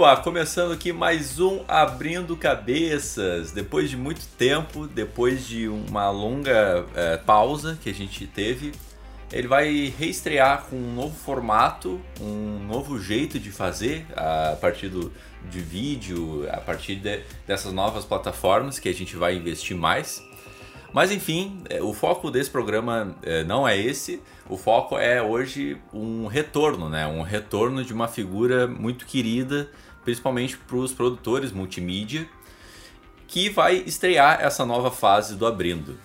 Opa, começando aqui mais um Abrindo Cabeças. Depois de muito tempo, depois de uma longa é, pausa que a gente teve, ele vai reestrear com um novo formato, um novo jeito de fazer a partir do, de vídeo, a partir de, dessas novas plataformas que a gente vai investir mais. Mas enfim, é, o foco desse programa é, não é esse. O foco é hoje um retorno, né? Um retorno de uma figura muito querida, principalmente para os produtores multimídia, que vai estrear essa nova fase do Abrindo.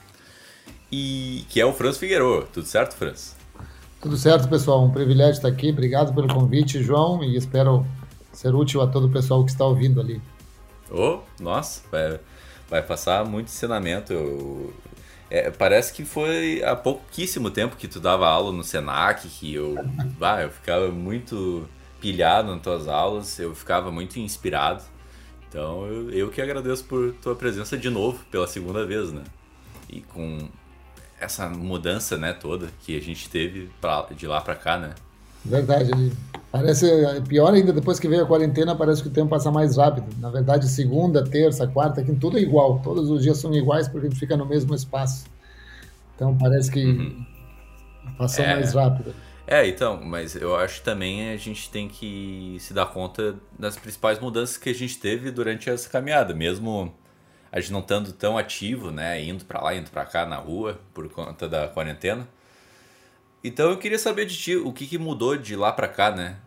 E que é o Franz Figueiredo. Tudo certo, Franz? Tudo certo, pessoal. Um privilégio estar aqui. Obrigado pelo convite, João, e espero ser útil a todo o pessoal que está ouvindo ali. Oh, nossa, vai, vai passar muito ensinamento. Eu, é, parece que foi há pouquíssimo tempo que tu dava aula no Senac, que eu, ah, eu ficava muito pilhado nas tuas aulas, eu ficava muito inspirado. Então eu, eu que agradeço por tua presença de novo, pela segunda vez, né? E com essa mudança, né, toda que a gente teve pra, de lá para cá, né? Verdade. Parece pior ainda depois que veio a quarentena, parece que o tempo passa mais rápido. Na verdade, segunda, terça, quarta, aqui tudo é igual. Todos os dias são iguais porque a gente fica no mesmo espaço. Então parece que uhum. passou é... mais rápido. É, então, mas eu acho que também a gente tem que se dar conta das principais mudanças que a gente teve durante essa caminhada, mesmo a gente não estando tão ativo, né, indo para lá, indo para cá na rua por conta da quarentena. Então eu queria saber de ti o que, que mudou de lá para cá, né?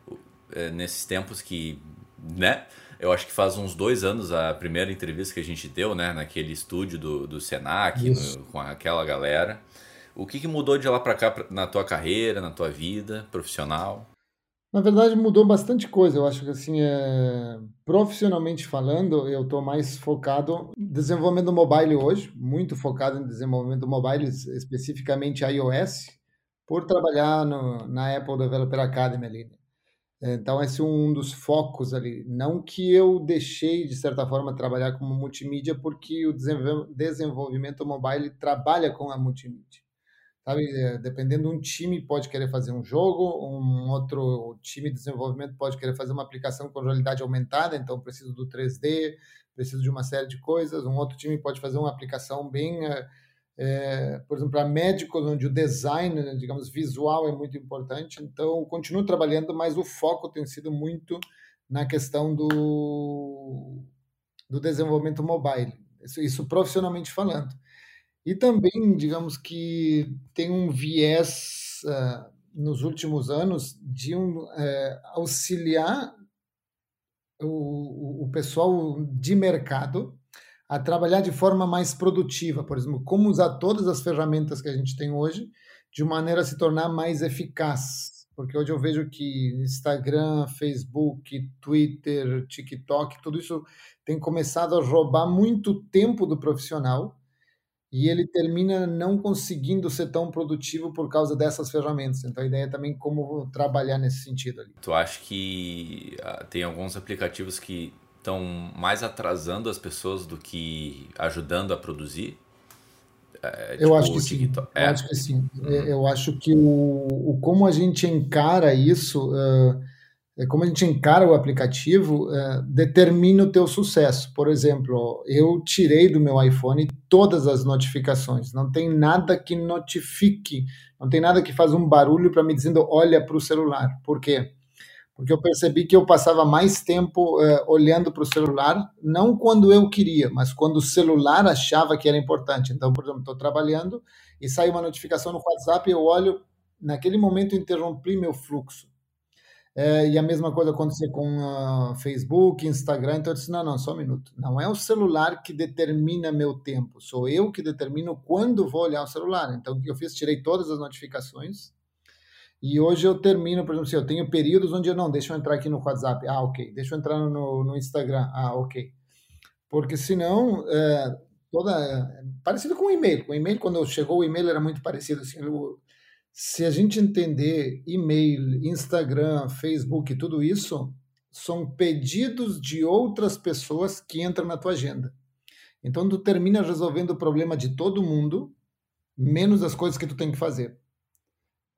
É, nesses tempos que, né? Eu acho que faz uns dois anos a primeira entrevista que a gente deu, né? Naquele estúdio do, do Senac, no, com aquela galera. O que, que mudou de lá para cá na tua carreira, na tua vida profissional? Na verdade, mudou bastante coisa. Eu acho que, assim, é... profissionalmente falando, eu estou mais focado em desenvolvimento mobile hoje, muito focado em desenvolvimento mobile, especificamente iOS por trabalhar no, na Apple Developer Academy ali. Então, esse é um dos focos ali. Não que eu deixei, de certa forma, trabalhar como multimídia, porque o desenvolvimento mobile trabalha com a multimídia. Sabe? É, dependendo, um time pode querer fazer um jogo, um outro time de desenvolvimento pode querer fazer uma aplicação com realidade aumentada, então preciso do 3D, preciso de uma série de coisas. Um outro time pode fazer uma aplicação bem é, é, por exemplo, para médicos, onde o design, né, digamos, visual é muito importante. Então, continuo trabalhando, mas o foco tem sido muito na questão do, do desenvolvimento mobile, isso, isso profissionalmente falando. E também, digamos que tem um viés uh, nos últimos anos de um, uh, auxiliar o, o pessoal de mercado a trabalhar de forma mais produtiva, por exemplo, como usar todas as ferramentas que a gente tem hoje de maneira a se tornar mais eficaz. Porque hoje eu vejo que Instagram, Facebook, Twitter, TikTok, tudo isso tem começado a roubar muito tempo do profissional e ele termina não conseguindo ser tão produtivo por causa dessas ferramentas. Então a ideia é também como trabalhar nesse sentido ali. Tu acha que uh, tem alguns aplicativos que estão mais atrasando as pessoas do que ajudando a produzir? É, tipo, eu acho que sim. É. Eu acho que sim. Uhum. Eu acho que o, o, como a gente encara isso, uh, como a gente encara o aplicativo, uh, determina o teu sucesso. Por exemplo, eu tirei do meu iPhone todas as notificações. Não tem nada que notifique, não tem nada que faz um barulho para me dizendo olha para o celular. Por quê? porque eu percebi que eu passava mais tempo uh, olhando para o celular, não quando eu queria, mas quando o celular achava que era importante. Então, por exemplo, estou trabalhando e sai uma notificação no WhatsApp, eu olho, naquele momento interrompi meu fluxo. É, e a mesma coisa aconteceu com uh, Facebook, Instagram. Então eu disse: não, não, só um minuto. Não é o celular que determina meu tempo, sou eu que determino quando vou olhar o celular. Então o que eu fiz? Tirei todas as notificações e hoje eu termino, por exemplo, assim, eu tenho períodos onde eu não, deixa eu entrar aqui no WhatsApp, ah, ok, deixa eu entrar no, no Instagram, ah, ok. Porque senão, é, toda, é, parecido com o e-mail, o e-mail, quando chegou o e-mail era muito parecido, assim, eu, se a gente entender e-mail, Instagram, Facebook, tudo isso, são pedidos de outras pessoas que entram na tua agenda. Então, tu termina resolvendo o problema de todo mundo, menos as coisas que tu tem que fazer.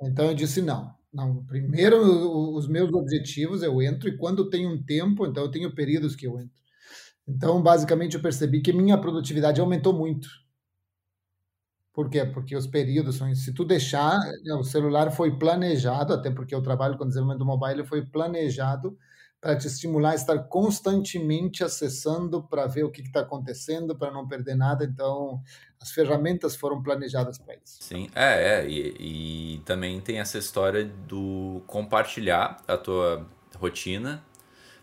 Então eu disse: não, Não, primeiro os meus objetivos eu entro e quando tenho um tempo, então eu tenho períodos que eu entro. Então, basicamente, eu percebi que minha produtividade aumentou muito. Por quê? Porque os períodos são. Se tu deixar, né, o celular foi planejado, até porque eu trabalho com desenvolvimento mobile, foi planejado para te estimular a estar constantemente acessando para ver o que está acontecendo, para não perder nada. Então, as ferramentas foram planejadas para isso. Sim, é, é e, e, também tem essa história do compartilhar a tua rotina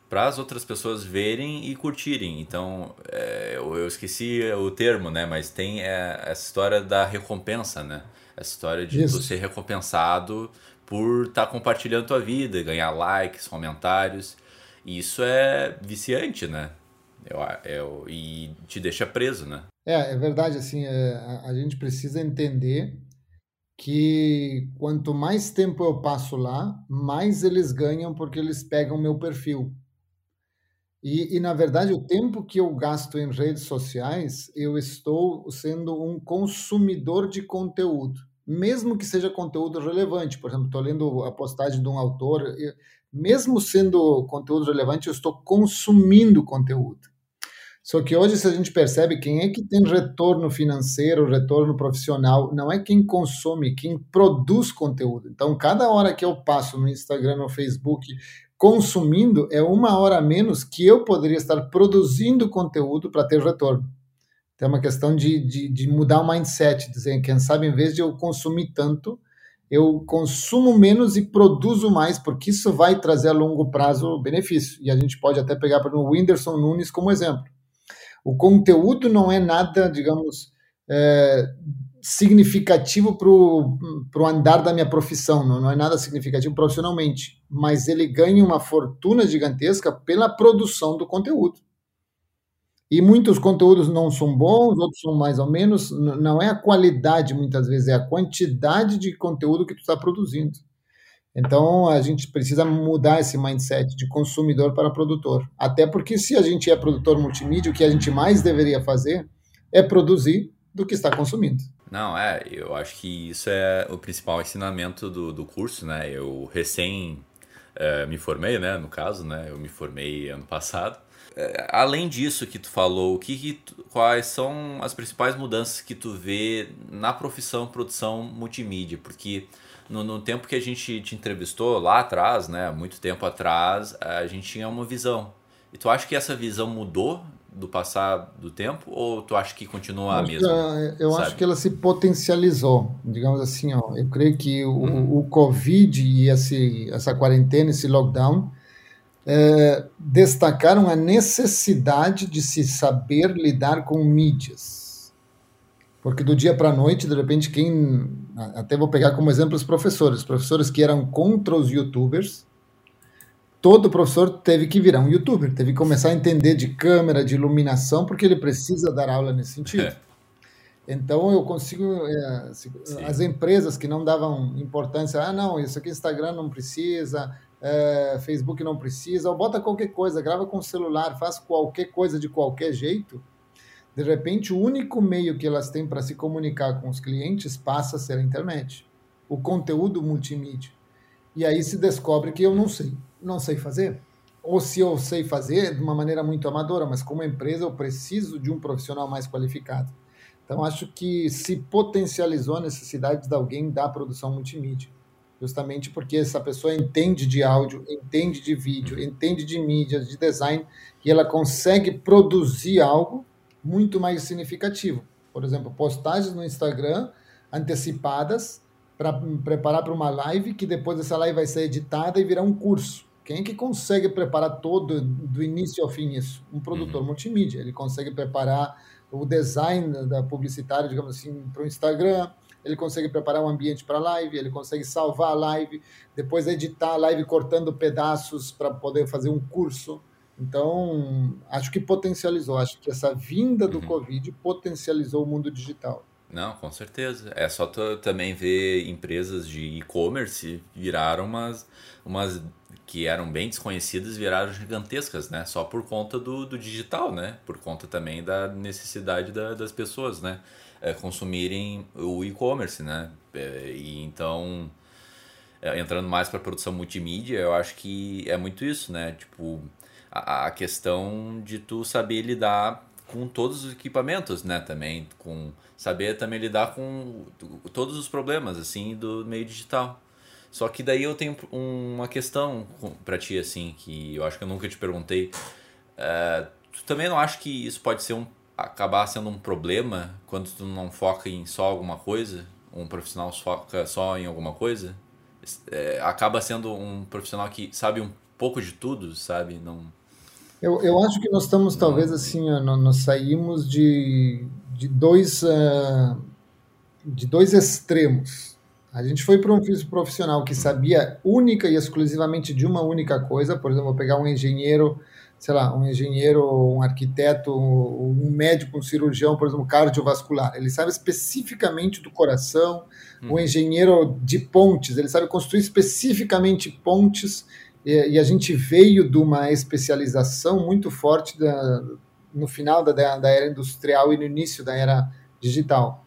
para as outras pessoas verem e curtirem. Então, é, eu, eu, esqueci o termo, né? Mas tem é, essa história da recompensa, né? Essa história de Isso. ser recompensado por estar tá compartilhando tua vida, ganhar likes, comentários. E isso é viciante, né? Eu, eu, e te deixa preso, né? É, é verdade, assim, é, a, a gente precisa entender que quanto mais tempo eu passo lá, mais eles ganham porque eles pegam meu perfil. E, e, na verdade, o tempo que eu gasto em redes sociais, eu estou sendo um consumidor de conteúdo, mesmo que seja conteúdo relevante. Por exemplo, estou lendo a postagem de um autor, mesmo sendo conteúdo relevante, eu estou consumindo conteúdo. Só que hoje, se a gente percebe quem é que tem retorno financeiro, retorno profissional, não é quem consome, quem produz conteúdo. Então, cada hora que eu passo no Instagram, no Facebook, consumindo é uma hora a menos que eu poderia estar produzindo conteúdo para ter retorno. Então, é uma questão de, de, de mudar o mindset, dizer, quem sabe, em vez de eu consumir tanto, eu consumo menos e produzo mais, porque isso vai trazer a longo prazo benefício. E a gente pode até pegar para o Whindersson Nunes como exemplo. O conteúdo não é nada, digamos, é, significativo para o andar da minha profissão, não, não é nada significativo profissionalmente, mas ele ganha uma fortuna gigantesca pela produção do conteúdo. E muitos conteúdos não são bons, outros são mais ou menos. Não é a qualidade, muitas vezes, é a quantidade de conteúdo que tu está produzindo. Então, a gente precisa mudar esse mindset de consumidor para produtor. Até porque, se a gente é produtor multimídia, o que a gente mais deveria fazer é produzir do que está consumindo. Não, é, eu acho que isso é o principal ensinamento do, do curso, né? Eu recém é, me formei, né? No caso, né? Eu me formei ano passado. É, além disso que tu falou, que, que tu, quais são as principais mudanças que tu vê na profissão produção multimídia? Porque no, no, tempo que a gente te entrevistou lá atrás, né? Muito tempo atrás, a gente tinha uma visão. E tu acha que essa visão mudou do passar do tempo ou tu acha que continua a mesma? Eu sabe? acho que ela se potencializou, digamos assim. Ó, eu creio que o, hum. o Covid e esse, essa quarentena, esse lockdown, é, destacaram a necessidade de se saber lidar com mídias. Porque do dia para a noite, de repente, quem. Até vou pegar como exemplo os professores. Professores que eram contra os youtubers todo professor teve que virar um youtuber, teve que começar a entender de câmera, de iluminação, porque ele precisa dar aula nesse sentido. É. Então eu consigo. É, as empresas que não davam importância, ah, não, isso aqui Instagram não precisa, é, Facebook não precisa, ou bota qualquer coisa, grava com o celular, faz qualquer coisa de qualquer jeito. De repente, o único meio que elas têm para se comunicar com os clientes passa a ser a internet, o conteúdo multimídia. E aí se descobre que eu não sei não sei fazer, ou se eu sei fazer de uma maneira muito amadora, mas como empresa eu preciso de um profissional mais qualificado. Então acho que se potencializou a necessidade de alguém da produção multimídia, justamente porque essa pessoa entende de áudio, entende de vídeo, entende de mídias, de design, e ela consegue produzir algo muito mais significativo. Por exemplo, postagens no Instagram antecipadas para preparar para uma live que depois essa live vai ser editada e virar um curso. Quem é que consegue preparar todo, do início ao fim isso? Um produtor uhum. multimídia. Ele consegue preparar o design da publicitária, digamos assim, para o Instagram, ele consegue preparar um ambiente para live, ele consegue salvar a live, depois editar a live cortando pedaços para poder fazer um curso. Então, acho que potencializou, acho que essa vinda do uhum. Covid potencializou o mundo digital. Não, com certeza. É só também ver empresas de e-commerce viraram umas, umas que eram bem desconhecidas viraram gigantescas, né? Só por conta do, do digital, né? Por conta também da necessidade da, das pessoas, né? É, consumirem o e-commerce, né? É, e então é, entrando mais para produção multimídia, eu acho que é muito isso, né? Tipo, a, a, questão de tu saber lidar com todos os equipamentos, né? Também, com saber também lidar com todos os problemas, assim, do meio digital. Só que daí eu tenho uma questão para ti, assim, que eu acho que eu nunca te perguntei. Uh, tu também não acha que isso pode ser um acabar sendo um problema quando tu não foca em só alguma coisa? Um profissional foca só em alguma coisa? É, acaba sendo um profissional que sabe um pouco de tudo, sabe? Não. Eu, eu acho que nós estamos talvez assim, nós saímos de, de dois uh, de dois extremos. A gente foi para um profissional que sabia única e exclusivamente de uma única coisa, por exemplo, vou pegar um engenheiro sei lá, um engenheiro, um arquiteto, um médico, um cirurgião, por exemplo, cardiovascular. Ele sabe especificamente do coração. Hum. O engenheiro de pontes, ele sabe construir especificamente pontes. E, e a gente veio de uma especialização muito forte da, no final da, da era industrial e no início da era digital.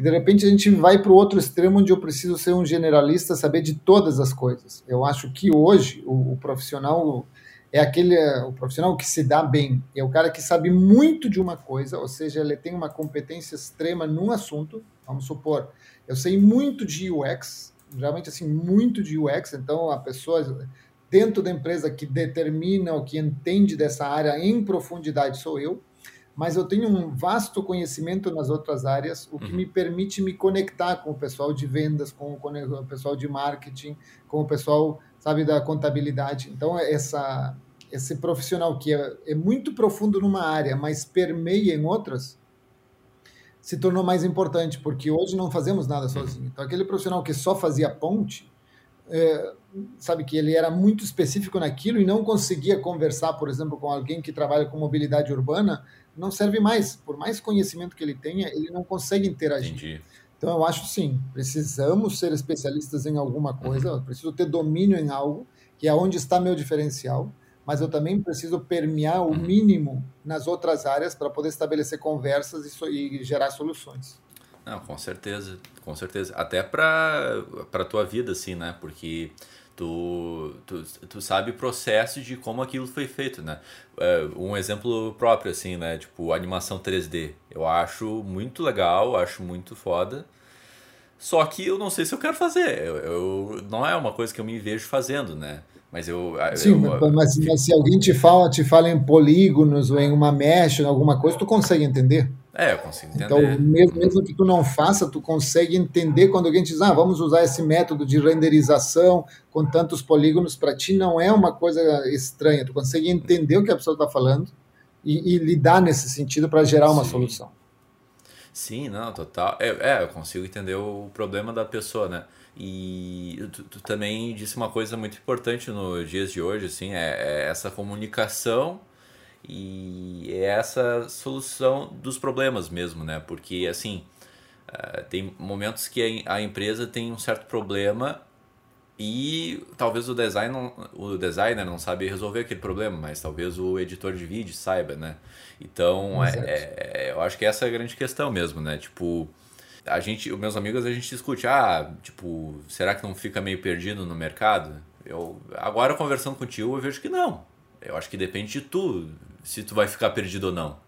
E de repente a gente vai para o outro extremo onde eu preciso ser um generalista, saber de todas as coisas. Eu acho que hoje o, o profissional é aquele o profissional que se dá bem, é o cara que sabe muito de uma coisa, ou seja, ele tem uma competência extrema num assunto. Vamos supor, eu sei muito de UX, realmente assim muito de UX, então a pessoa dentro da empresa que determina ou que entende dessa área em profundidade sou eu, mas eu tenho um vasto conhecimento nas outras áreas, o que uhum. me permite me conectar com o pessoal de vendas, com o pessoal de marketing, com o pessoal sabe, da contabilidade. Então, essa, esse profissional que é, é muito profundo numa área, mas permeia em outras, se tornou mais importante, porque hoje não fazemos nada sozinho. Então, aquele profissional que só fazia ponte, é, sabe que ele era muito específico naquilo e não conseguia conversar, por exemplo, com alguém que trabalha com mobilidade urbana, não serve mais. Por mais conhecimento que ele tenha, ele não consegue interagir. Entendi. Então, eu acho sim, precisamos ser especialistas em alguma coisa, uhum. preciso ter domínio em algo, que é onde está meu diferencial, mas eu também preciso permear o uhum. mínimo nas outras áreas para poder estabelecer conversas e, e, gerar soluções. Não, com certeza, com certeza. Até para a tua vida, assim, né? Porque tu, tu, tu sabe o processo de como aquilo foi feito, né? É, um exemplo próprio, assim, né? Tipo, animação 3D. Eu acho muito legal, acho muito foda. Só que eu não sei se eu quero fazer. Eu, eu não é uma coisa que eu me vejo fazendo, né? Mas eu. Sim, eu, mas, mas, se alguém te fala, te fala em polígonos ou em uma mesh, em alguma coisa, tu consegue entender? É, eu consigo então, entender. Então, mesmo, mesmo que tu não faça, tu consegue entender quando alguém diz, ah, vamos usar esse método de renderização com tantos polígonos, para ti não é uma coisa estranha, tu consegue entender o que a pessoa está falando e, e, lidar nesse sentido para gerar uma Sim. solução. Sim, não, total. É, é, eu consigo entender o problema da pessoa, né? E tu, tu, também disse uma coisa muito importante nos dias de hoje, assim, é, é essa comunicação e é essa solução dos problemas mesmo, né? Porque, assim, uh, tem momentos que a, empresa tem um certo problema e talvez o, design não, o designer não sabe resolver aquele problema, mas talvez o editor de vídeo saiba, né? Então, é, é, eu acho que essa é a grande questão mesmo, né? Tipo, a gente, os meus amigos, a gente discute, ah, tipo, será que não fica meio perdido no mercado? Eu, agora conversando contigo, eu vejo que não. Eu acho que depende de tu se tu vai ficar perdido ou não.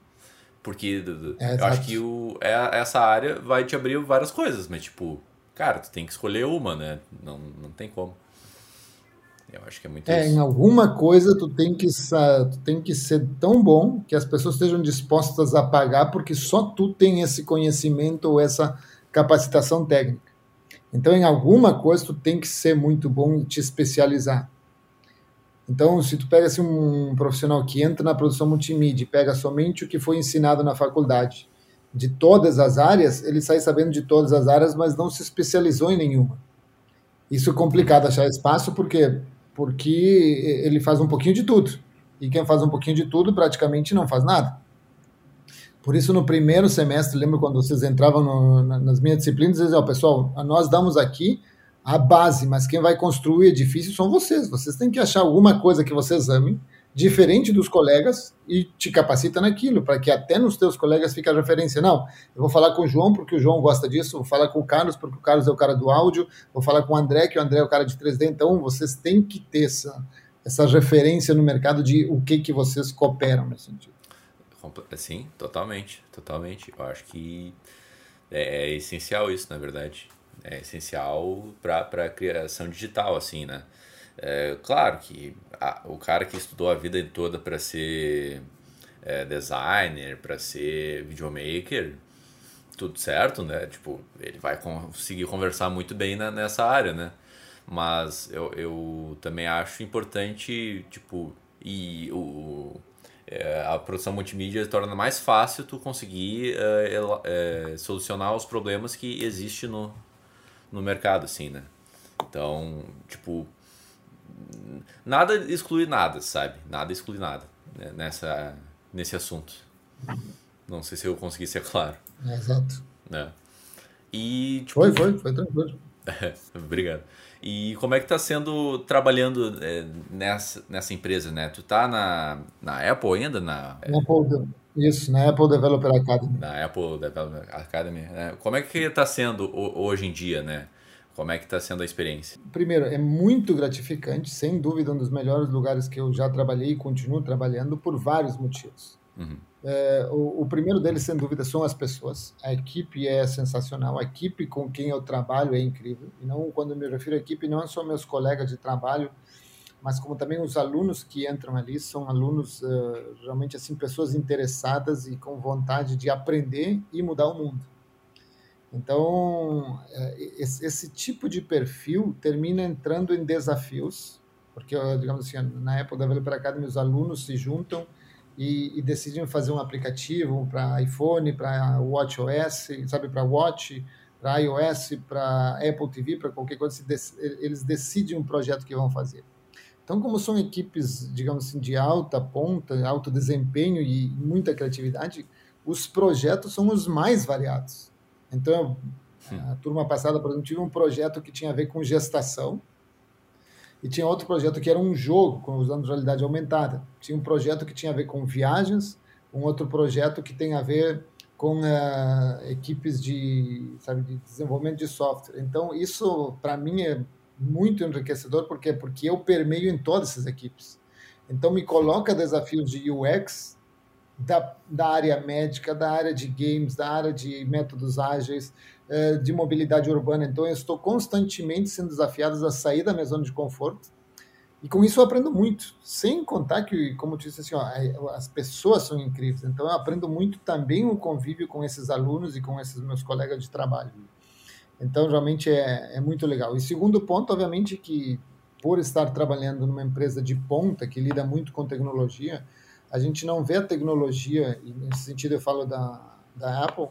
Porque é, eu acho que o, é, essa área vai te abrir várias coisas, mas tipo, cara, tu tem que escolher uma, né? Não, não tem como. Eu acho que é muito É, isso. em alguma coisa tu tem, que, tu tem que ser tão bom que as pessoas estejam dispostas a pagar porque só tu tem esse conhecimento ou essa capacitação técnica. Então, em alguma coisa tu tem que ser muito bom e te especializar. Então, se tu pega assim, um profissional que entra na produção multimídia e pega somente o que foi ensinado na faculdade, de todas as áreas, ele sai sabendo de todas as áreas, mas não se especializou em nenhuma. Isso é complicado achar espaço, porque porque ele faz um pouquinho de tudo. E quem faz um pouquinho de tudo praticamente não faz nada. Por isso, no primeiro semestre, lembro quando vocês entravam no, nas minhas disciplinas, diziam, oh, pessoal, nós damos aqui a base, mas quem vai construir o edifício são vocês. Vocês têm que achar alguma coisa que vocês amem diferente dos colegas e te capacita naquilo, para que até nos teus colegas fique a referência. Não, eu vou falar com o João porque o João gosta disso, vou falar com o Carlos porque o Carlos é o cara do áudio, vou falar com o André que o André é o cara de 3D. Então, vocês têm que ter essa, essa referência no mercado de o que, que vocês cooperam nesse sentido. Sim, totalmente, totalmente. Eu acho que é, é essencial isso, na verdade. É essencial para a criação digital, assim, né? É, claro que a, o cara que estudou a vida toda para ser é, designer, para ser videomaker, tudo certo, né? Tipo, ele vai conseguir conversar muito bem na, nessa área, né? Mas eu, eu também acho importante, tipo, e o, é, a produção multimídia torna mais fácil tu conseguir é, é, solucionar os problemas que existem no, no mercado, assim, né? Então, tipo, nada exclui nada, sabe? Nada exclui nada né? nessa, nesse assunto. Não sei se eu consegui ser claro. É, exato. Né? E, tipo, foi, foi, foi tranquilo. Obrigado. E como é que tá sendo trabalhando é, nessa, nessa empresa, né? Tu tá na, na Apple ainda? Na, na Apple, isso, na Apple Developer Academy. Na Apple Developer Academy. Né? Como é que está sendo hoje em dia, né? Como é que está sendo a experiência? Primeiro, é muito gratificante, sem dúvida, um dos melhores lugares que eu já trabalhei e continuo trabalhando por vários motivos. Uhum. É, o, o, primeiro deles, sem dúvida, são as pessoas. A equipe é sensacional, a equipe com quem eu trabalho é incrível. E não, quando me refiro à equipe, não são meus colegas de trabalho, mas como também os alunos que entram ali são alunos uh, realmente assim pessoas interessadas e com vontade de aprender e mudar o mundo. Então, é, esse tipo de perfil termina entrando em desafios, porque, digamos assim, na Apple Developer Academy, os alunos se juntam e, e decidem fazer um aplicativo para iPhone, para WatchOS, sabe, para Watch, para iOS, para Apple TV, para qualquer coisa, eles decidem um projeto que vão fazer. Então, como são equipes, digamos assim, de alta ponta, alto desempenho e muita criatividade, os projetos são os mais variados. Então, a turma passada, por exemplo, tive um projeto que tinha a ver com gestação e tinha outro projeto que era um jogo, usando realidade aumentada. Tinha um projeto que tinha a ver com viagens, um outro projeto que tem a ver com uh, equipes de, sabe, de desenvolvimento de software. Então, isso, para mim, é muito enriquecedor, porque porque eu permeio em todas essas equipes. Então, me coloca desafios de UX da, da área médica, da área de games, da área de métodos ágeis, eh, de mobilidade urbana. Então, eu estou constantemente sendo desafiado a sair da minha zona de conforto. E com isso eu aprendo muito, sem contar que, como eu disse assim, ó, as pessoas são incríveis. Então, eu aprendo muito também o convívio com esses alunos e com esses meus colegas de trabalho. Então, realmente é, é muito legal. E segundo ponto, obviamente, que por estar trabalhando numa empresa de ponta que lida muito com tecnologia, a gente não vê a tecnologia, e nesse sentido eu falo da, da Apple,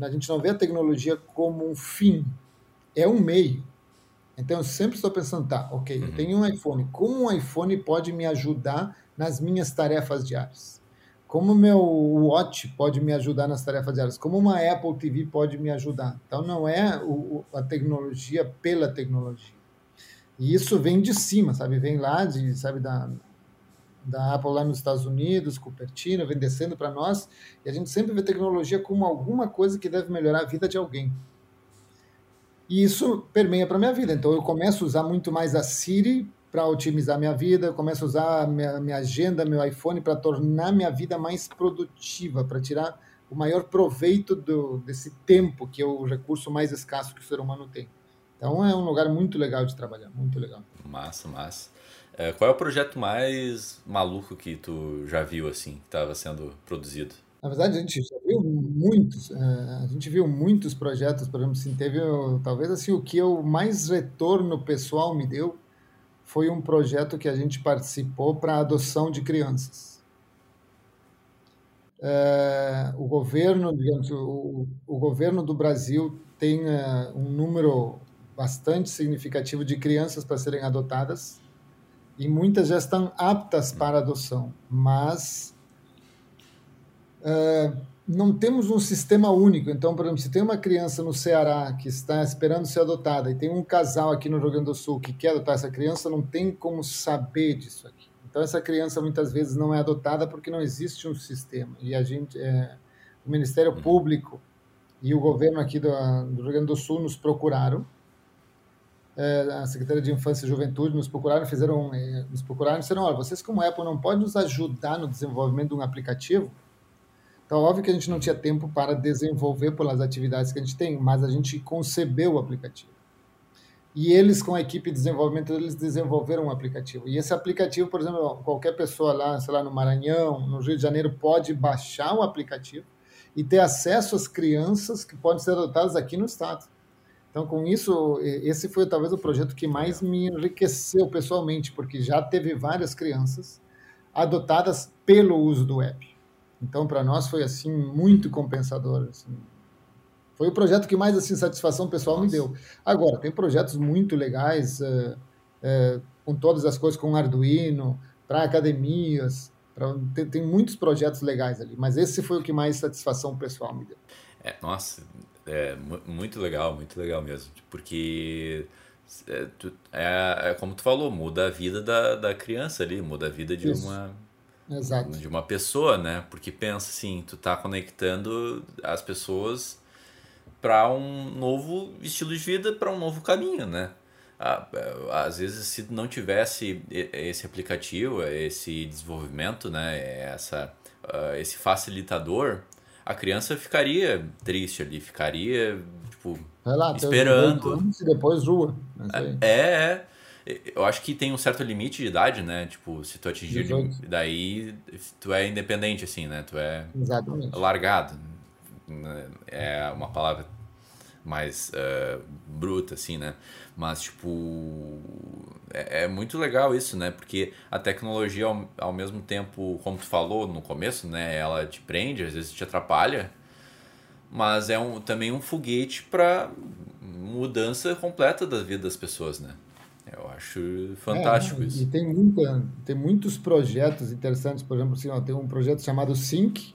a gente não vê a tecnologia como um fim, é um meio. Então eu sempre estou pensando, tá, ok, eu uhum. tenho um iPhone, como um iPhone pode me ajudar nas minhas tarefas diárias? Como meu Watch pode me ajudar nas tarefas diárias? Como uma Apple TV pode me ajudar? Então não é o, a tecnologia pela tecnologia. E isso vem de cima, sabe? Vem lá de, sabe, da, da Apple lá nos Estados Unidos, Cupertino, vem descendo para nós, e a gente sempre vê tecnologia como alguma coisa que deve melhorar a vida de alguém. E isso permeia para minha vida. Então eu começo a usar muito mais a Siri para otimizar minha vida, eu começo a usar minha, minha agenda, meu iPhone para tornar minha vida mais produtiva, para tirar o maior proveito do, desse tempo que é o recurso mais escasso que o ser humano tem. Então é um lugar muito legal de trabalhar, muito legal. Massa, massa. É, qual é o projeto mais maluco que tu já viu, assim, que estava sendo produzido? Na verdade, a gente já viu muitos, é, a gente viu muitos projetos, por exemplo, assim, teve, talvez assim, o que eu mais retorno pessoal me deu foi um projeto que a gente participou para adoção de crianças. É, o governo, digamos, o, o, governo do Brasil tem é, um número bastante significativo de crianças para serem adotadas e muitas já estão aptas para adoção, mas não temos um sistema único. Então, por exemplo, se tem uma criança no Ceará que está esperando ser adotada e tem um casal aqui no Rio Grande do Sul que quer adotar essa criança, não tem como saber disso aqui. Então essa criança muitas vezes não é adotada porque não existe um sistema. E a gente, é, o Ministério uhum. Público e o governo aqui do, do Rio Grande do Sul nos procuraram é, a Secretaria de Infância e Juventude nos procuraram, fizeram, é, nos procuraram e disseram, olha, vocês como Apple não podem nos ajudar no desenvolvimento de um aplicativo? Então, óbvio que a gente não tinha tempo para desenvolver pelas atividades que a gente tem, mas a gente concebeu o aplicativo. E eles, com a equipe de desenvolvimento, eles desenvolveram um aplicativo. E esse aplicativo, por exemplo, qualquer pessoa lá, sei lá, no Maranhão, no Rio de Janeiro, pode baixar o aplicativo e ter acesso às crianças que podem ser adotadas aqui no estado. Então, com isso, esse foi talvez o projeto que mais me enriqueceu pessoalmente, porque já teve várias crianças adotadas pelo uso do app. Então, para nós foi assim muito compensador. Assim. Foi o projeto que mais assim satisfação pessoal Nossa. me deu. Agora, tem projetos muito legais é, é, com todas as coisas com Arduino para academias. Pra, tem, tem, muitos projetos legais ali, mas esse foi o que mais satisfação pessoal me deu. É, nossa, é muito legal, muito legal mesmo. Porque é, tu, é, é, como tu falou, muda a vida da, da criança ali, muda a vida de Isso. uma Exato. de uma pessoa, né? Porque pensa assim, tu tá conectando as pessoas para um novo estilo de vida, para um novo caminho, né? Às vezes, se não tivesse esse aplicativo, esse desenvolvimento, né? Essa, ah, esse facilitador, a criança ficaria triste ali, ficaria, tipo, lá, esperando. E depois rua. É, é, eu acho que tem um certo limite de idade, né? Tipo, se tu atingir, daí tu é independente, assim, né? Tu é Exatamente. largado. Né? É uma palavra mais uh, bruta, assim, né? Mas, tipo, é, é, muito legal isso, né? Porque a tecnologia, ao, ao mesmo tempo, como tu falou no começo, né? Ela te prende, às vezes te atrapalha, mas é um, também um foguete para mudança completa da vida das pessoas, né? Eu acho fantástico é, isso. E tem, muita, tem muitos projetos interessantes, por exemplo, assim, ó, tem um projeto chamado Sync,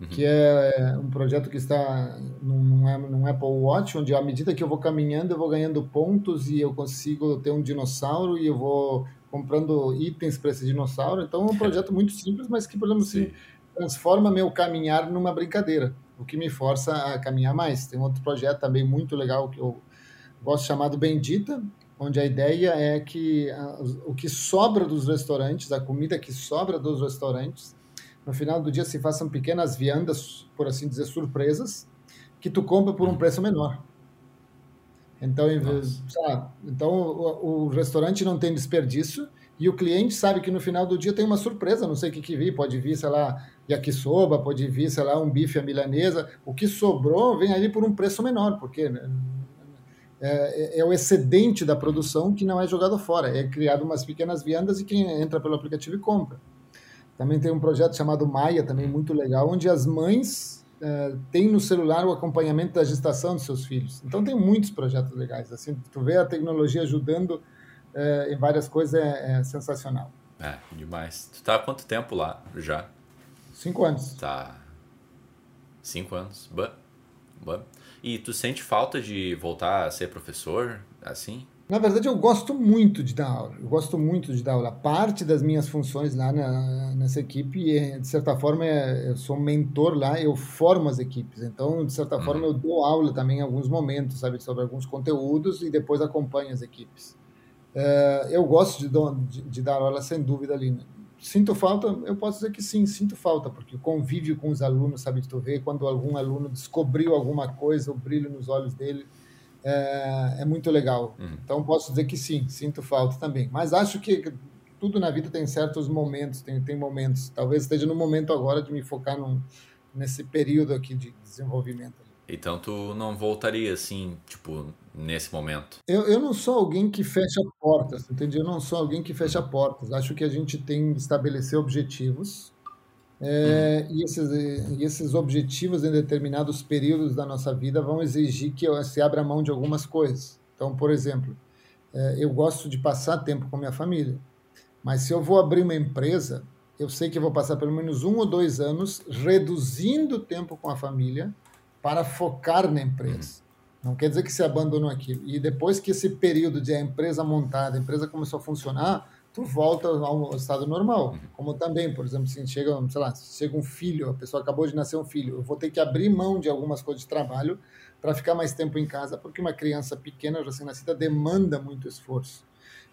uhum. que é um projeto que está num, num, Apple Watch, onde à medida que eu vou caminhando, eu vou ganhando pontos e eu consigo ter um dinossauro e eu vou comprando itens para esse dinossauro. Então é um projeto muito simples, mas que, por exemplo, assim, transforma meu caminhar numa brincadeira, o que me força a caminhar mais. Tem outro projeto também muito legal que eu gosto chamado Bendita, onde a ideia é que o que sobra dos restaurantes, a comida que sobra dos restaurantes, no final do dia se façam pequenas viandas, por assim dizer, surpresas, que tu compra por um uhum. preço menor. Então, sabe, então o, o, restaurante não tem desperdício e o cliente sabe que no final do dia tem uma surpresa, não sei o que, que vir, pode vir, sei lá, yakisoba, pode vir, sei lá, um bife à milanesa, o que sobrou vem ali por um preço menor, porque né, é, é, é, o excedente da produção que não é jogado fora, é criado umas pequenas viandas e quem entra pelo aplicativo e compra. Também tem um projeto chamado Maia, também muito legal, onde as mães uh, têm no celular o acompanhamento da gestação de seus filhos. Então tem muitos projetos legais. Assim, tu vê a tecnologia ajudando uh, em várias coisas é, é, sensacional. É, demais. Tu tá há quanto tempo lá já? Cinco anos. Tá. Cinco anos. Bah. Bah. E tu sente falta de voltar a ser professor, assim? Na verdade, eu gosto muito de dar aula. Eu gosto muito de dar aula. Parte das minhas funções lá na, nessa equipe, é, de certa forma, é, eu sou mentor lá, eu formo as equipes. Então, de certa uhum. forma, eu dou aula também em alguns momentos, sabe, sobre alguns conteúdos e depois acompanho as equipes. É, eu gosto de, de, de, dar aula, sem dúvida, ali. Sinto falta? Eu posso dizer que sim, sinto falta, porque o convívio com os alunos, sabe, tu vê quando algum aluno descobriu alguma coisa, o brilho nos olhos dele é, é muito legal. Uhum. Então posso dizer que sim, sinto falta também. Mas acho que tudo na vida tem certos momentos, tem, tem momentos. Talvez esteja no momento agora de me focar num, nesse período aqui de desenvolvimento. Então tu não voltaria assim, tipo, nesse momento? Eu, eu não sou alguém que fecha portas, entende? Eu não sou alguém que fecha portas. Acho que a gente tem que estabelecer objetivos é, hum. e, esses, e esses objetivos em determinados períodos da nossa vida vão exigir que se abra mão de algumas coisas. Então, por exemplo, é, eu gosto de passar tempo com minha família, mas se eu vou abrir uma empresa, eu sei que vou passar pelo menos um ou dois anos reduzindo o tempo com a família para focar na empresa. Não quer dizer que se abandonou aquilo. E depois que esse período de a empresa montada, a empresa começou a funcionar, tu volta ao estado normal. Uhum. Como também, por exemplo, se chega, sei lá, chega um filho, a pessoa acabou de nascer um filho, eu vou ter que abrir mão de algumas coisas de trabalho para ficar mais tempo em casa, porque uma criança pequena, recém-nascida, demanda muito esforço.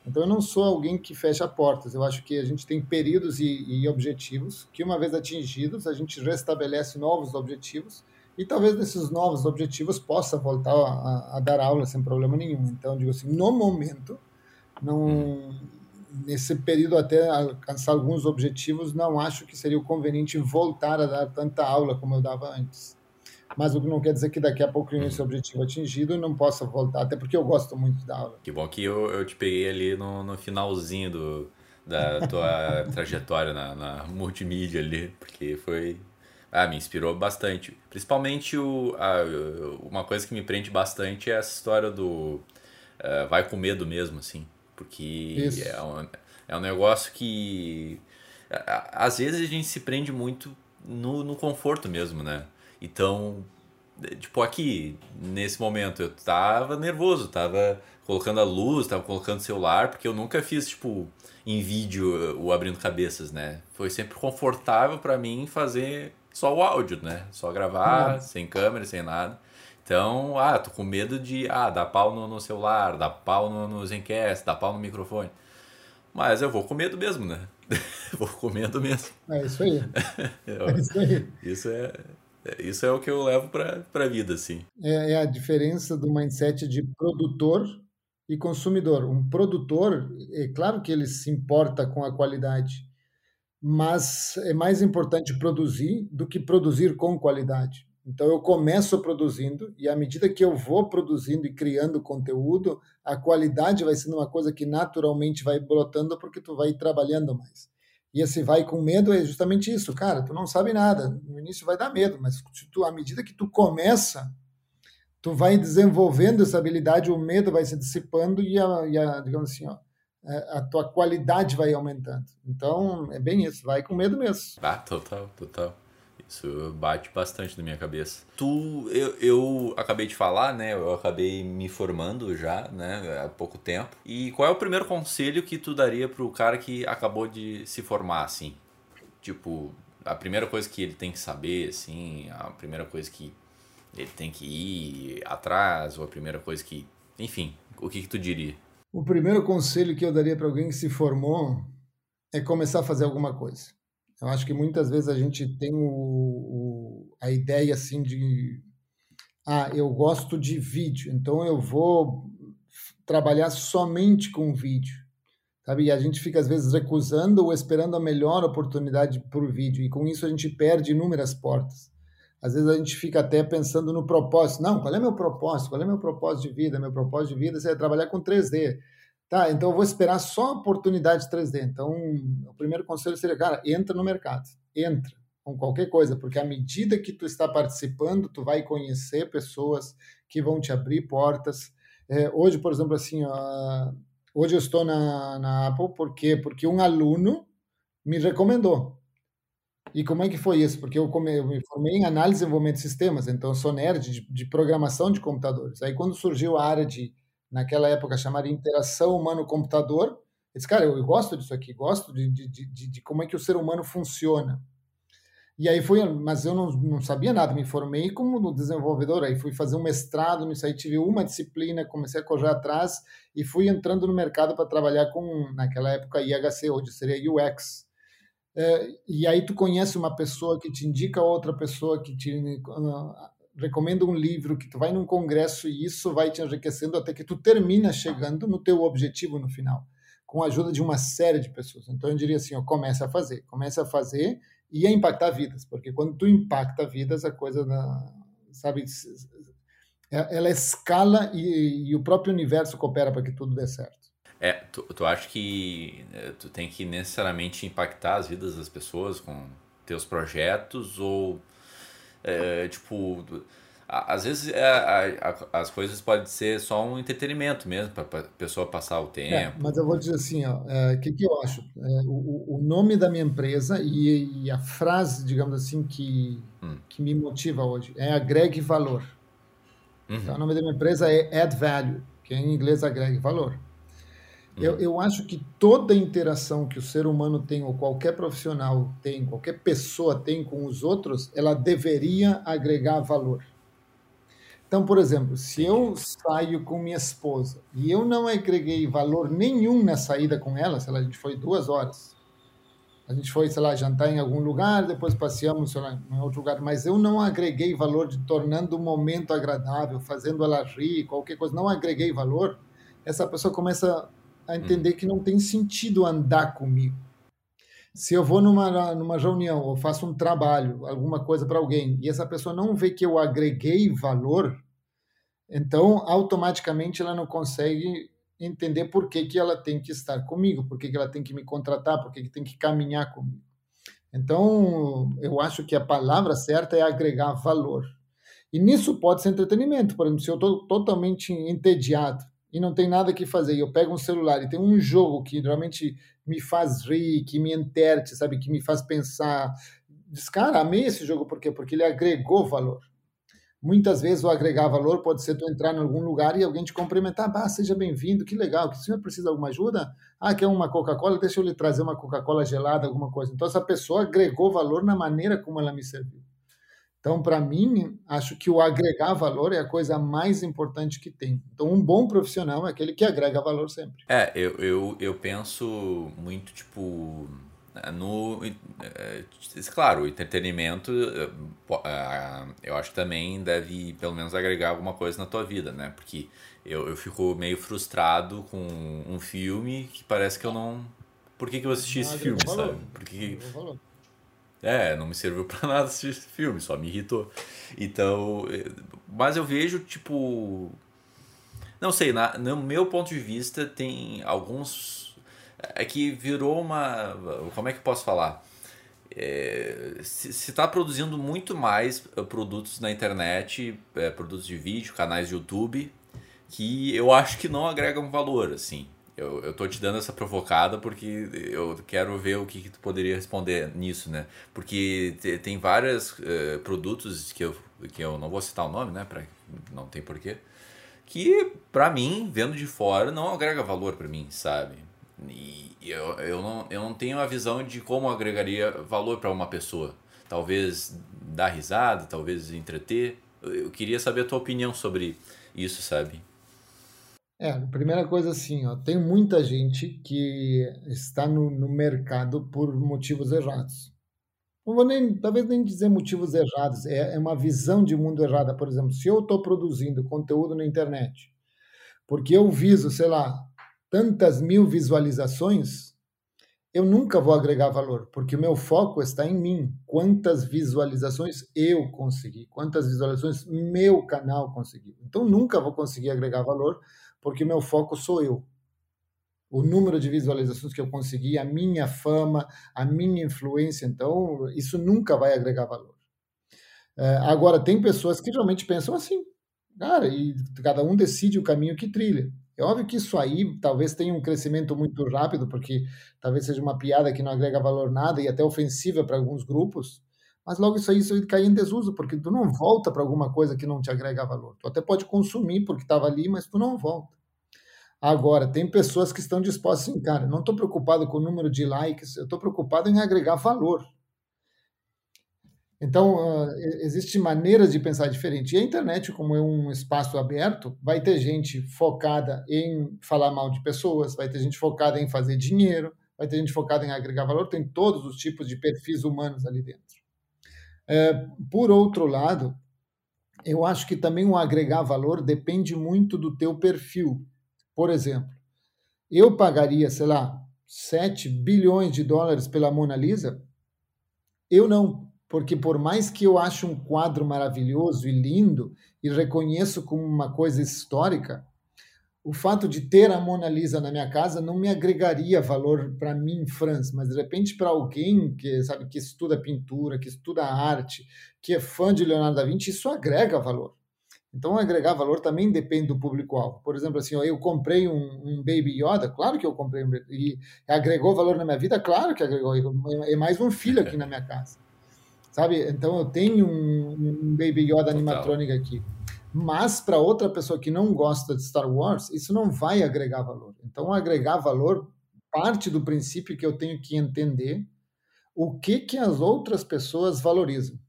Então, eu não sou alguém que fecha portas. Eu acho que a gente tem períodos e, e objetivos que, uma vez atingidos, a gente restabelece novos objetivos e talvez nesses novos objetivos possa voltar a, a dar aula sem problema nenhum. Então, digo assim, no momento, não nesse período até alcançar alguns objetivos, não acho que seria conveniente voltar a dar tanta aula como eu dava antes. Mas o que não quer dizer que daqui a pouco esse objetivo atingido não possa voltar, até porque eu gosto muito da aula. Que bom que eu, eu te peguei ali no, no finalzinho do, da tua trajetória na, na multimídia ali, porque foi ah, me inspirou bastante. Principalmente o, a, uma coisa que me prende bastante é essa história do uh, vai com medo mesmo, assim. Porque é um, é um negócio que às vezes a gente se prende muito no, no conforto mesmo, né? Então, tipo, aqui, nesse momento, eu tava nervoso, tava colocando a luz, tava colocando o celular, porque eu nunca fiz, tipo, em vídeo o abrindo cabeças, né? Foi sempre confortável para mim fazer só o áudio, né? Só gravar, uhum. sem câmera, sem nada. Então, ah, tô com medo de, ah, dar pau no, no celular, dar pau no, no Zencast, dar pau no microfone. Mas eu vou com medo mesmo, né? vou com medo mesmo. É isso aí. é isso aí. Isso é, isso é o que eu levo para a vida, assim. É, é a diferença do mindset de produtor e consumidor. Um produtor, é claro que ele se importa com a qualidade, mas é mais importante produzir do que produzir com qualidade. Então eu começo produzindo e à medida que eu vou produzindo e criando conteúdo, a qualidade vai sendo uma coisa que naturalmente vai brotando porque tu vai trabalhando mais. E esse vai com medo é justamente isso, cara, tu não sabe nada. No início vai dar medo, mas tu, à medida que tu começa, tu vai desenvolvendo essa habilidade, o medo vai se dissipando e a, e a digamos assim, ó, a tua qualidade vai aumentando. Então, é bem isso, vai com medo mesmo. Ah, total, total. Isso bate bastante na minha cabeça. Tu, eu, eu acabei de falar, né? Eu acabei me formando já, né? Há pouco tempo. E qual é o primeiro conselho que tu daria pro cara que acabou de se formar, assim? Tipo, a primeira coisa que ele tem que saber, assim, a primeira coisa que ele tem que ir atrás, ou a primeira coisa que. Enfim, o que, que tu diria? O primeiro conselho que eu daria para alguém que se formou é começar a fazer alguma coisa. Eu acho que muitas vezes a gente tem o, o, a ideia assim de ah, eu gosto de vídeo, então eu vou trabalhar somente com vídeo. Sabe? E a gente fica às vezes recusando ou esperando a melhor oportunidade para o vídeo, e com isso a gente perde inúmeras portas. Às vezes a gente fica até pensando no propósito. Não, qual é meu propósito? Qual é meu propósito de vida? Meu propósito de vida é trabalhar com 3D. Tá, então eu vou esperar só oportunidade 3D. Então, o primeiro conselho seria, cara, entra no mercado. Entra com qualquer coisa, porque à medida que tu está participando, tu vai conhecer pessoas que vão te abrir portas. É, hoje, por exemplo, assim, ó, hoje eu estou na, na Apple, por quê? Porque um aluno me recomendou. E como é que foi isso? Porque eu, come, eu me formei em análise e desenvolvimento de sistemas, então sou nerd de, de, programação de computadores. Aí quando surgiu a área de, naquela época, chamada interação humano-computador, eu disse, cara, eu, eu, gosto disso aqui, gosto de, de, de, de, como é que o ser humano funciona. E aí fui, mas eu não, não sabia nada, me formei como desenvolvedor, aí fui fazer um mestrado nisso aí, tive uma disciplina, comecei a correr atrás e fui entrando no mercado para trabalhar com, naquela época, IHC, hoje seria UX, é, e aí tu conhece uma pessoa que te indica outra pessoa que te uh, recomenda um livro, que tu vai num congresso e isso vai te enriquecendo até que tu termina chegando no teu objetivo no final, com a ajuda de uma série de pessoas. Então eu diria assim, ó, comece a fazer, comece a fazer e a impactar vidas, porque quando tu impacta vidas, a coisa, sabe, é, ela escala e, e o próprio universo coopera para que tudo dê certo. É, tu, tu acha que é, tu tem que necessariamente impactar as vidas das pessoas com teus projetos ou é, tipo às vezes é, a, as coisas podem ser só um entretenimento mesmo para a pessoa passar o é, tempo. É, mas eu vou dizer assim, o é, que, que eu acho? É, o, o nome da minha empresa e, e, a frase, digamos assim, que, hum. que me motiva hoje é agregue valor. Uhum. Então, o nome da minha empresa é Add Value, que em inglês agregue valor. Eu, eu acho que toda interação que o ser humano tem, ou qualquer profissional tem, qualquer pessoa tem com os outros, ela deveria agregar valor. Então, por exemplo, se eu saio com minha esposa e eu não agreguei valor nenhum na saída com ela, sei lá, a gente foi duas horas, a gente foi, sei lá, jantar em algum lugar, depois passeamos sei lá, em outro lugar, mas eu não agreguei valor de tornando o momento agradável, fazendo ela rir, qualquer coisa, não agreguei valor, essa pessoa começa a entender que não tem sentido andar comigo. Se eu vou numa, numa reunião ou faço um trabalho, alguma coisa para alguém, e essa pessoa não vê que eu agreguei valor, então automaticamente ela não consegue entender por que, que ela tem que estar comigo, por que, que ela tem que me contratar, por que, que tem que caminhar comigo. Então, eu acho que a palavra certa é agregar valor. E nisso pode ser entretenimento. Por exemplo, se eu estou totalmente entediado e não tem nada que fazer, e eu pego um celular e tem um jogo que realmente me faz rir, que me enterte, sabe, que me faz pensar. Diz, cara, amei esse jogo, por quê? Porque ele agregou valor. Muitas vezes o agregar valor pode ser tu entrar em algum lugar e alguém te cumprimentar, bah, seja bem-vindo, que legal, que o senhor precisa de alguma ajuda? Ah, quer uma Coca-Cola? Deixa eu lhe trazer uma Coca-Cola gelada, alguma coisa. Então essa pessoa agregou valor na maneira como ela me serviu. Então, para mim, acho que o agregar valor é a coisa mais importante que tem. Então, um bom profissional é aquele que agrega valor sempre. É, eu, eu, eu penso muito, tipo, no... É, claro, o entretenimento, é, eu acho que também deve, pelo menos, agregar alguma coisa na tua vida, né? Porque eu, eu fico meio frustrado com um filme que parece que eu não... Por que, que eu assisti esse filme, sabe? Porque... É, não me serviu para nada esse filme, só me irritou. Então, eh, mas eu vejo, tipo. Não sei, na, no meu ponto de vista, tem alguns. É que virou uma. Como é que eu posso falar? É, se está produzindo muito mais eh, produtos na internet, é, produtos de vídeo, canais de YouTube, que eu acho que não agregam valor, assim. Eu, eu tô te dando essa provocada porque eu quero ver o que, que tu poderia responder nisso, né? Porque tem vários uh, produtos que eu, que eu não vou citar o nome, né? Pra, não tem porquê. Que, para mim, vendo de fora, não agrega valor para mim, sabe? E eu, eu, não, eu não tenho a visão de como agregaria valor para uma pessoa. Talvez dar risada, talvez entreter. Eu queria saber a tua opinião sobre isso, sabe? É, primeira coisa assim, ó, tem muita gente que está no, no mercado por motivos errados. Não vou nem, talvez nem dizer motivos errados, é, é uma visão de mundo errada. Por exemplo, se eu estou produzindo conteúdo na internet, porque eu viso, sei lá, tantas mil visualizações, eu nunca vou agregar valor, porque o meu foco está em mim. Quantas visualizações eu consegui, quantas visualizações meu canal conseguiu. Então, nunca vou conseguir agregar valor, porque meu foco sou eu. O número de visualizações que eu consegui, a minha fama, a minha influência, então isso nunca vai agregar valor. É, agora, tem pessoas que realmente pensam assim, cara, e cada um decide o caminho que trilha. É óbvio que isso aí talvez tenha um crescimento muito rápido, porque talvez seja uma piada que não agrega valor nada e até ofensiva para alguns grupos, mas logo isso aí isso cai em desuso, porque tu não volta para alguma coisa que não te agrega valor. Tu até pode consumir porque estava ali, mas tu não volta. Agora, tem pessoas que estão dispostas assim, cara, não estou preocupado com o número de likes, eu estou preocupado em agregar valor. Então, uh, existem maneiras de pensar diferente. E a internet, como é um espaço aberto, vai ter gente focada em falar mal de pessoas, vai ter gente focada em fazer dinheiro, vai ter gente focada em agregar valor, tem todos os tipos de perfis humanos ali dentro. É, por outro lado, eu acho que também o agregar valor depende muito do teu perfil. Por exemplo, eu pagaria, sei lá, 7 bilhões de dólares pela Mona Lisa? Eu não, porque por mais que eu ache um quadro maravilhoso e lindo e reconheço como uma coisa histórica, o fato de ter a Mona Lisa na minha casa não me agregaria valor para mim, Franz, mas de repente para alguém que sabe que estuda pintura, que estuda arte, que é fã de Leonardo da Vinci, isso agrega valor. Então, agregar valor também depende do público-alvo. Por exemplo, assim, eu comprei um, um, Baby Yoda, claro que eu comprei um e agregou valor na minha vida, claro que agregou. É mais um filho aqui na minha casa, sabe? Então, eu tenho um, um Baby Yoda animatrônico aqui. Mas para outra pessoa que não gosta de Star Wars, isso não vai agregar valor. Então, agregar valor parte do princípio que eu tenho que entender o que que as outras pessoas valorizam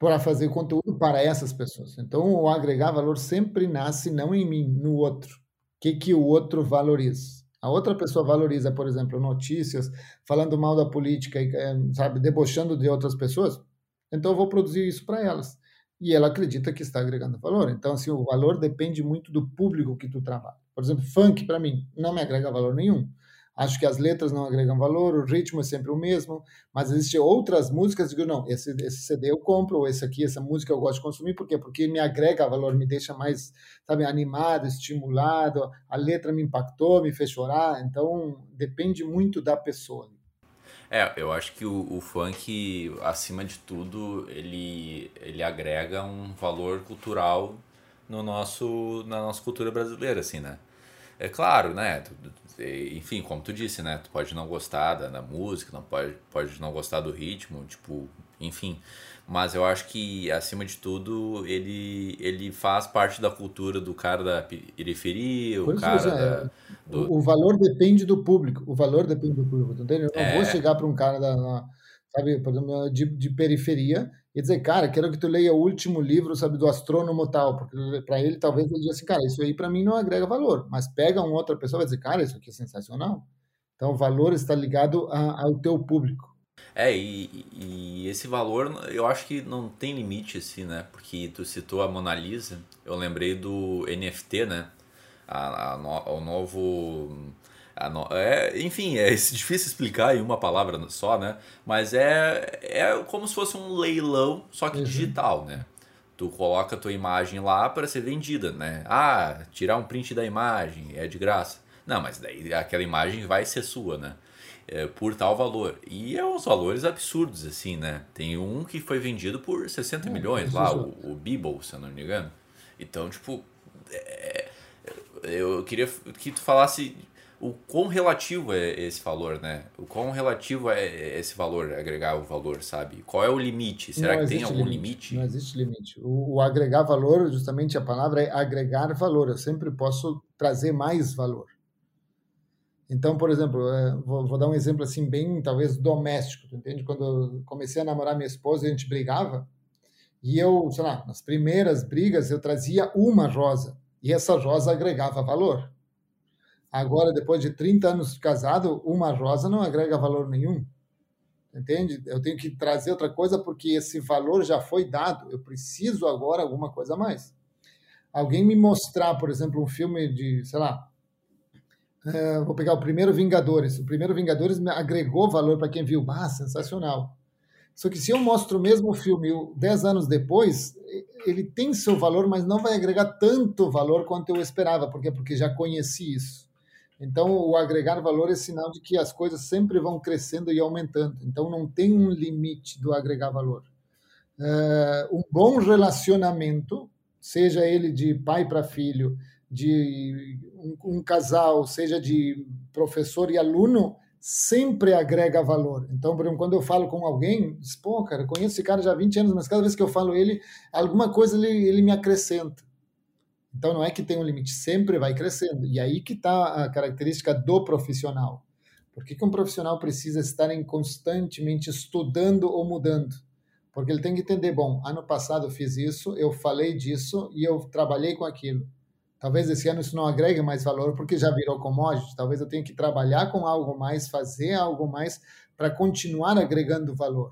para fazer conteúdo para essas pessoas. Então, o agregar valor sempre nasce não em mim, no outro. O que que o outro valoriza? A outra pessoa valoriza, por exemplo, notícias, falando mal da política, eh, sabe, debochando de outras pessoas. Então, eu vou produzir isso para elas e ela acredita que está agregando valor. Então, assim, o valor depende muito do público que tu trabalha. Por exemplo, funk para mim não me agrega valor nenhum. Acho que as letras não agregam valor, o ritmo é sempre o mesmo, mas existem outras músicas que digo, não, esse, esse CD eu compro, ou esse aqui, essa música eu gosto de consumir, por quê? Porque me agrega valor, me deixa mais, sabe, animado, estimulado, a letra me impactou, me fez chorar, então depende muito da pessoa. É, eu acho que o, o, funk, acima de tudo, ele, ele agrega um valor cultural no nosso, na nossa cultura brasileira, assim, né? É claro, né? Enfim, como tu disse, né? Tu pode não gostar da, da música, não pode, pode não gostar do ritmo, tipo, enfim. Mas eu acho que, acima de tudo, ele, ele faz parte da cultura do cara da periferia, o cara é, da, do... O valor depende do público. O valor depende do público, entendeu? Eu não é. vou chegar para um cara da, sabe, por exemplo, de, de periferia e dizer, cara, quero que tu leia o último livro, sabe, do astrônomo tal, porque para ele talvez ele diga assim, cara, isso aí para mim não agrega valor, mas pega uma outra pessoa e vai dizer, cara, isso aqui é sensacional. Então, o valor está ligado a, ao teu público. É, e, e, esse valor eu acho que não tem limite, assim, né? Porque tu citou a Mona Lisa, eu lembrei do NFT, né? A, a, o novo. A no, é, enfim, é difícil explicar em uma palavra só, né? Mas é, é como se fosse um leilão, só que uhum. digital, né? Tu coloca a tua imagem lá para ser vendida, né? Ah, tirar um print da imagem é de graça. Não, mas daí aquela imagem vai ser sua, né? É, por tal valor. E é uns valores absurdos, assim, né? Tem um que foi vendido por 60 é, milhões lá, o, o Beeble, se eu não me engano. Então, tipo, é, eu queria que tu falasse o quão relativo é esse valor, né? O quão relativo é esse valor, agregar o valor, sabe? Qual é o limite? Será não que tem algum limite? limite? Não existe limite. O, o, agregar valor, justamente a palavra é agregar valor. Eu sempre posso trazer mais valor. Então, por exemplo, é, vou, vou, dar um exemplo assim bem, talvez doméstico, entende? Quando eu comecei a namorar minha esposa, a gente brigava e eu, sei lá, nas primeiras brigas eu trazia uma rosa e essa rosa agregava valor. Agora, depois de 30 anos de casado, uma rosa não agrega valor nenhum. Entende? Eu tenho que trazer outra coisa porque esse valor já foi dado. Eu preciso agora alguma coisa a mais. Alguém me mostrar, por exemplo, um filme de, sei lá, é, vou pegar o primeiro Vingadores. O primeiro Vingadores me agregou valor para quem viu. Ah, sensacional. Só que se eu mostro o mesmo filme dez anos depois, ele tem seu valor, mas não vai agregar tanto valor quanto eu esperava. Por quê? Porque já conheci isso. Então, o agregar valor é sinal de que as coisas sempre vão crescendo e aumentando. Então, não tem um limite do agregar valor. É, um bom relacionamento, seja ele de pai para filho, de um, um, casal, seja de professor e aluno, sempre agrega valor. Então, por exemplo, quando eu falo com alguém, diz, pô, cara, conheço esse cara já há 20 anos, mas cada vez que eu falo ele, alguma coisa ele, ele me acrescenta. Então, não é que tem um limite, sempre vai crescendo. E aí que está a característica do profissional. Por que, que um profissional precisa estar em constantemente estudando ou mudando? Porque ele tem que entender, bom, ano passado eu fiz isso, eu falei disso e eu trabalhei com aquilo Talvez esse ano isso não agregue mais valor porque já virou commodity. Talvez eu tenha que trabalhar com algo mais, fazer algo mais para continuar agregando valor.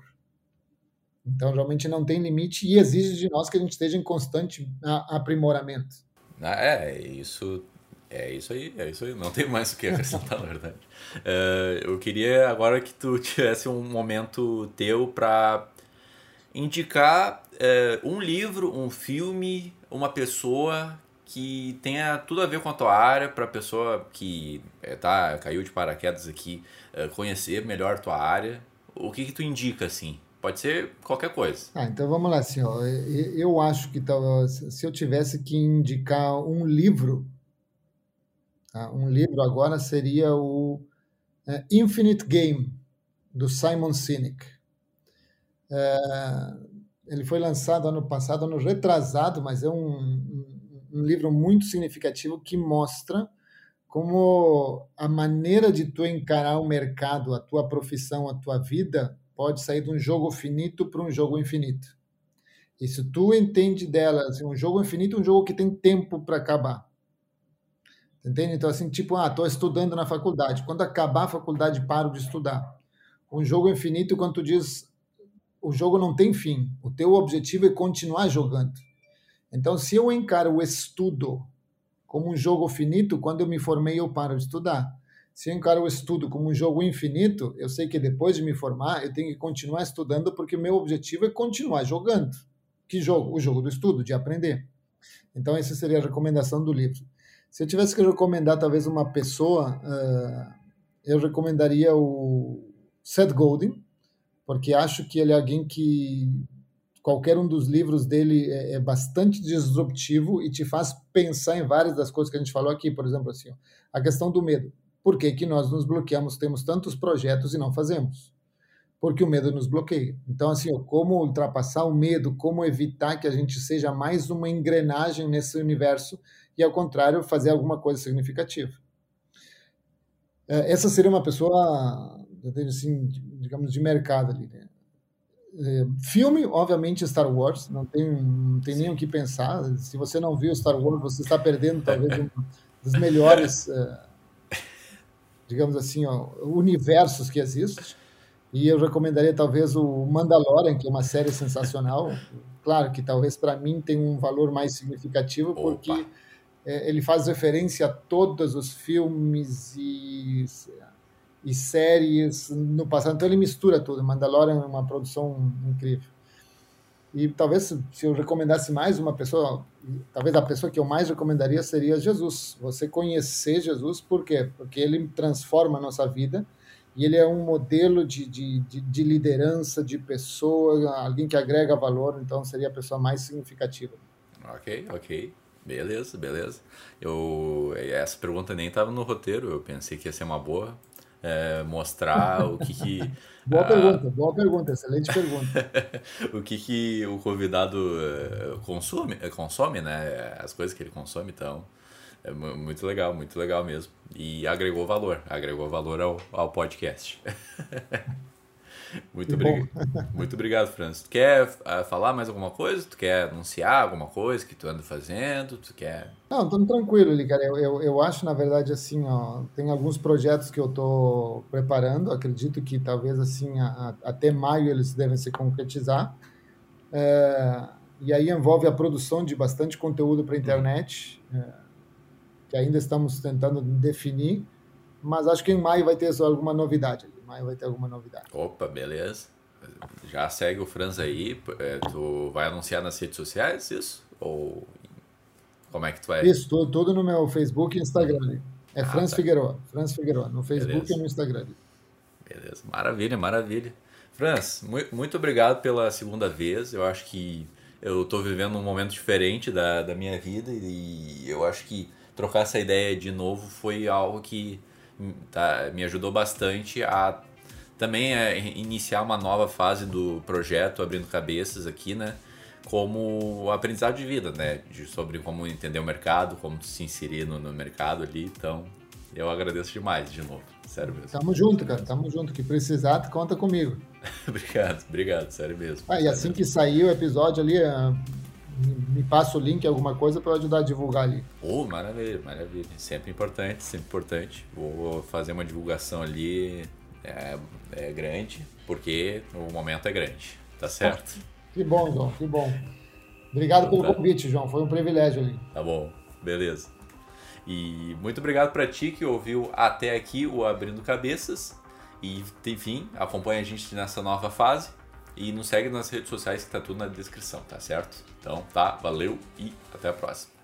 Então, realmente não tem limite e exige de nós que a gente esteja em constante aprimoramento. Ah, é, isso é isso aí, é isso aí. Não tem mais o que acrescentar, na verdade. Uh, eu queria agora que tu tivesse um momento teu para indicar uh, um livro, um filme, uma pessoa que tenha tudo a ver com a tua área para a pessoa que é, tá, caiu de paraquedas aqui é, conhecer melhor a tua área. O que, que tu indica assim? Pode ser qualquer coisa. Ah, então vamos lá, assim, ó, eu acho que se eu tivesse que indicar um livro, tá? um livro agora seria o é, Infinite Game, do Simon Sinek. É, ele foi lançado ano passado, ano retrasado, mas é um, um, livro muito significativo que mostra como a maneira de tu encarar o mercado, a tua profissão, a tua vida, pode sair de um jogo finito para um jogo infinito. E se tu entende dela, assim, um jogo infinito é um jogo que tem tempo para acabar. Entende? Então, assim, tipo, ah, estou estudando na faculdade. Quando acabar a faculdade, paro de estudar. Um jogo infinito, quando tu diz, o jogo não tem fim. O teu objetivo é continuar jogando. Então, se eu encaro o estudo como um jogo finito, quando eu me formei, eu paro de estudar. Se eu encaro o estudo como um jogo infinito, eu sei que depois de me formar, eu tenho que continuar estudando, porque meu objetivo é continuar jogando. Que jogo? O jogo do estudo, de aprender. Então, essa seria a recomendação do livro. Se eu tivesse que recomendar talvez uma pessoa, uh, eu recomendaria o Seth Godin, porque acho que ele é alguém que qualquer um dos livros dele é, é, bastante disruptivo e te faz pensar em várias das coisas que a gente falou aqui, por exemplo, assim, a questão do medo. Por que, que nós nos bloqueamos, temos tantos projetos e não fazemos? Porque o medo nos bloqueia. Então, assim, como ultrapassar o medo, como evitar que a gente seja mais uma engrenagem nesse universo e, ao contrário, fazer alguma coisa significativa. É, essa seria uma pessoa, assim, digamos, de mercado ali. Né? É, filme, obviamente, Star Wars, não tem, não tem nem o que pensar. Se você não viu Star Wars, você está perdendo talvez um dos melhores, é, digamos assim, ó, universos que existem. E eu recomendaria talvez o Mandalorian, que é uma série sensacional. Claro que talvez para mim tenha um valor mais significativo, porque Opa é, ele faz referência a todos os filmes e, e séries no passado, então ele mistura tudo. Mandalorian é uma produção incrível. E talvez se eu recomendasse mais uma pessoa, talvez a pessoa que eu mais recomendaria seria Jesus. Você conhecer Jesus, por quê? Porque ele transforma a nossa vida e ele é um modelo de, de, de, de liderança, de pessoa, alguém que agrega valor, então seria a pessoa mais significativa. Ok, ok. Beleza, beleza. Eu, essa pergunta nem estava no roteiro, eu pensei que ia ser uma boa. É, mostrar o que que... boa a... pergunta, boa pergunta, excelente pergunta. o que que o convidado é, consome, é, consome, né? As coisas que ele consome, então... É muito legal, muito legal mesmo. E agregou valor, agregou valor ao, ao podcast. Muito, obrig... Muito obrigado, Francis. Tu quer uh, falar mais alguma coisa? Tu quer anunciar alguma coisa que tu anda fazendo? Tu quer... Não, estamos tranquilo ali, cara. Eu, eu, eu, acho, na verdade, assim, ó, tem alguns projetos que eu estou preparando. Acredito que talvez, assim, a, a, até maio eles devem se concretizar. É, e aí envolve a produção de bastante conteúdo para a internet, é, que ainda estamos tentando definir. Mas acho que em maio vai ter alguma novidade maio vai ter alguma novidade. Opa, beleza. Já segue o Franz aí. É, tu vai anunciar nas redes sociais isso? Ou como é que tu vai? Isso, tudo, tudo no meu Facebook e Instagram. É ah, Franz tá. Figueroa. Franz Figueroa, no Facebook beleza. e no Instagram. Beleza, maravilha, maravilha. Franz, muito obrigado pela segunda vez. Eu acho que eu estou vivendo um momento diferente da, da minha vida e eu acho que trocar essa ideia de novo foi algo que tá, me ajudou bastante a também é iniciar uma nova fase do projeto Abrindo Cabeças aqui, né? Como aprendizado de vida, né? De, sobre como entender o mercado, como se inserir no, no mercado ali. Então, eu agradeço demais de novo. Sério mesmo. Tamo junto, cara. Tamo junto. Que precisar, conta comigo. obrigado, obrigado. Sério mesmo. Ah, e assim que sair o episódio ali, ah, me passa o link, alguma coisa para ajudar a divulgar ali. Oh, maravilha, maravilha. Sempre importante, sempre importante. Vou fazer uma divulgação ali é, é grande, porque o momento é grande. Tá certo? Que bom, João, que bom. Obrigado então, pelo tá. convite, João. Foi um privilégio ali. Tá bom, beleza. E muito obrigado para ti que ouviu até aqui o Abrindo Cabeças. E, enfim, acompanha a gente nessa nova fase. E nos segue nas redes sociais que tá tudo na descrição, tá certo? Então tá, valeu e até a próxima.